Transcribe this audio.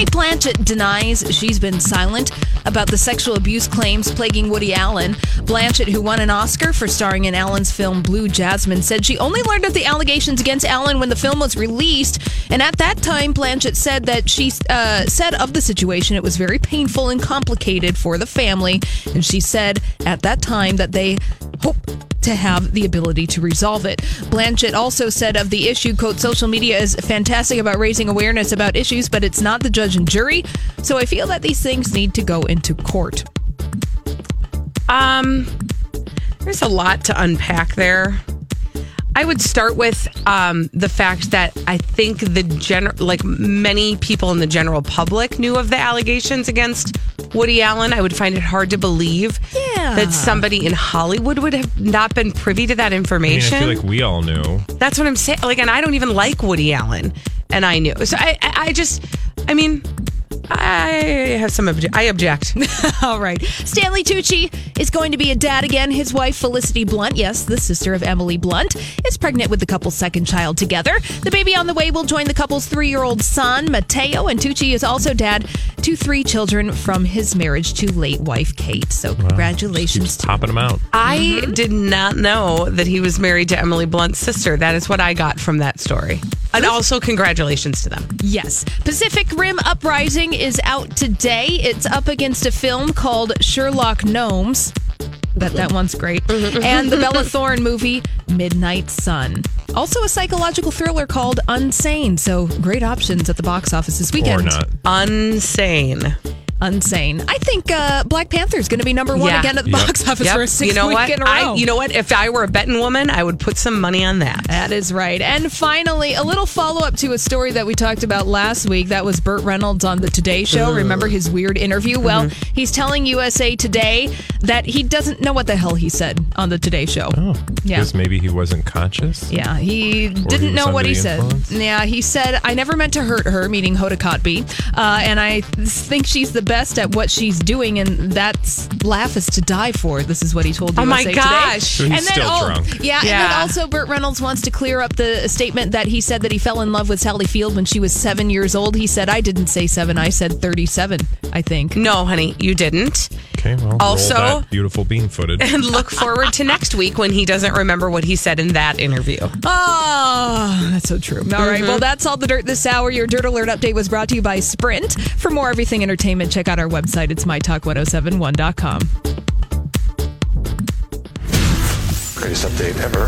Cate Blanchett denies she's been silent about the sexual abuse claims plaguing Woody Allen. Blanchett, who won an Oscar for starring in Allen's film Blue Jasmine, said she only learned of the allegations against Allen when the film was released. And at that time, Blanchett said that she uh, said of the situation it was very painful and complicated for the family. And she said at that time that they hope to have the ability to resolve it. Blanchett also said of the issue, quote, social media is fantastic about raising awareness about issues, but it's not the judge and jury. So I feel that these things need to go into court. Um, there's a lot to unpack there. I would start with um, the fact that I think the general, like many people in the general public, knew of the allegations against Woody Allen. I would find it hard to believe Yeah. That somebody in Hollywood would have not been privy to that I mean, I information. feel like we all knew. That's what I'm saying. Like, and I don't even like Woody Allen, and I knew. So I, I, I just, I mean, I have some. Obje- I object. All right. Stanley Tucci is going to be a dad again. His wife, Felicity Blunt, yes, the sister of Emily Blunt, is pregnant with the couple's second child together. The baby on the way will join the couple's three year old son, Matteo, and Tucci is also dad to three children from his marriage to late wife, Kate. So, congratulations. Keeps popping them out. I mm-hmm. did not know that he was married to Emily Blunt's sister. That is what I got from that story. And also, congratulations to them. Yes. Pacific Rim Uprising is out today. It's up against a film called Sherlock Gnomes. Bet that one's great. and the Bella Thorne movie, Midnight Sun. Also, a psychological thriller called Unsane. So, great options at the box office this weekend. Or not. Unsane. Unsane. I think uh, Black Panther is going to be number one Yeah. again at the Yep. box office Yep. for a sixth you know week what? in a row. I, you know what? If I were a betting woman, I would put some money on that. That is right. And finally, a little follow up to a story that we talked about last week. That was Burt Reynolds on the Today Show. Remember his weird interview? Well, he's telling USA Today that he doesn't know what the hell he said on the Today Show. Oh, Yeah. because maybe he wasn't conscious. Yeah, he he didn't was know what he the said. influence? Yeah, he said, I never meant to hurt her, meaning Hoda Kotb. Uh, and I think she's the best at what she's doing, and that's laugh is to die for. This is what he told Oh my gosh. Today. So he's still oh, drunk. Yeah, and then also Burt Reynolds wants to clear up the statement that he said that he fell in love with Sally Field when she was seven years old. He said, I didn't say seven, I said 37, I think. No, honey, you didn't. Okay, well, Also- roll that beautiful bean footage. And look forward to next week when he doesn't remember what he said in that interview. Oh, that's so true. All right, mm-hmm. well, that's all the dirt this hour. Your Dirt Alert update was brought to you by Sprint. For more everything entertainment, check out our website. It's mytalk1071.com. Greatest update ever.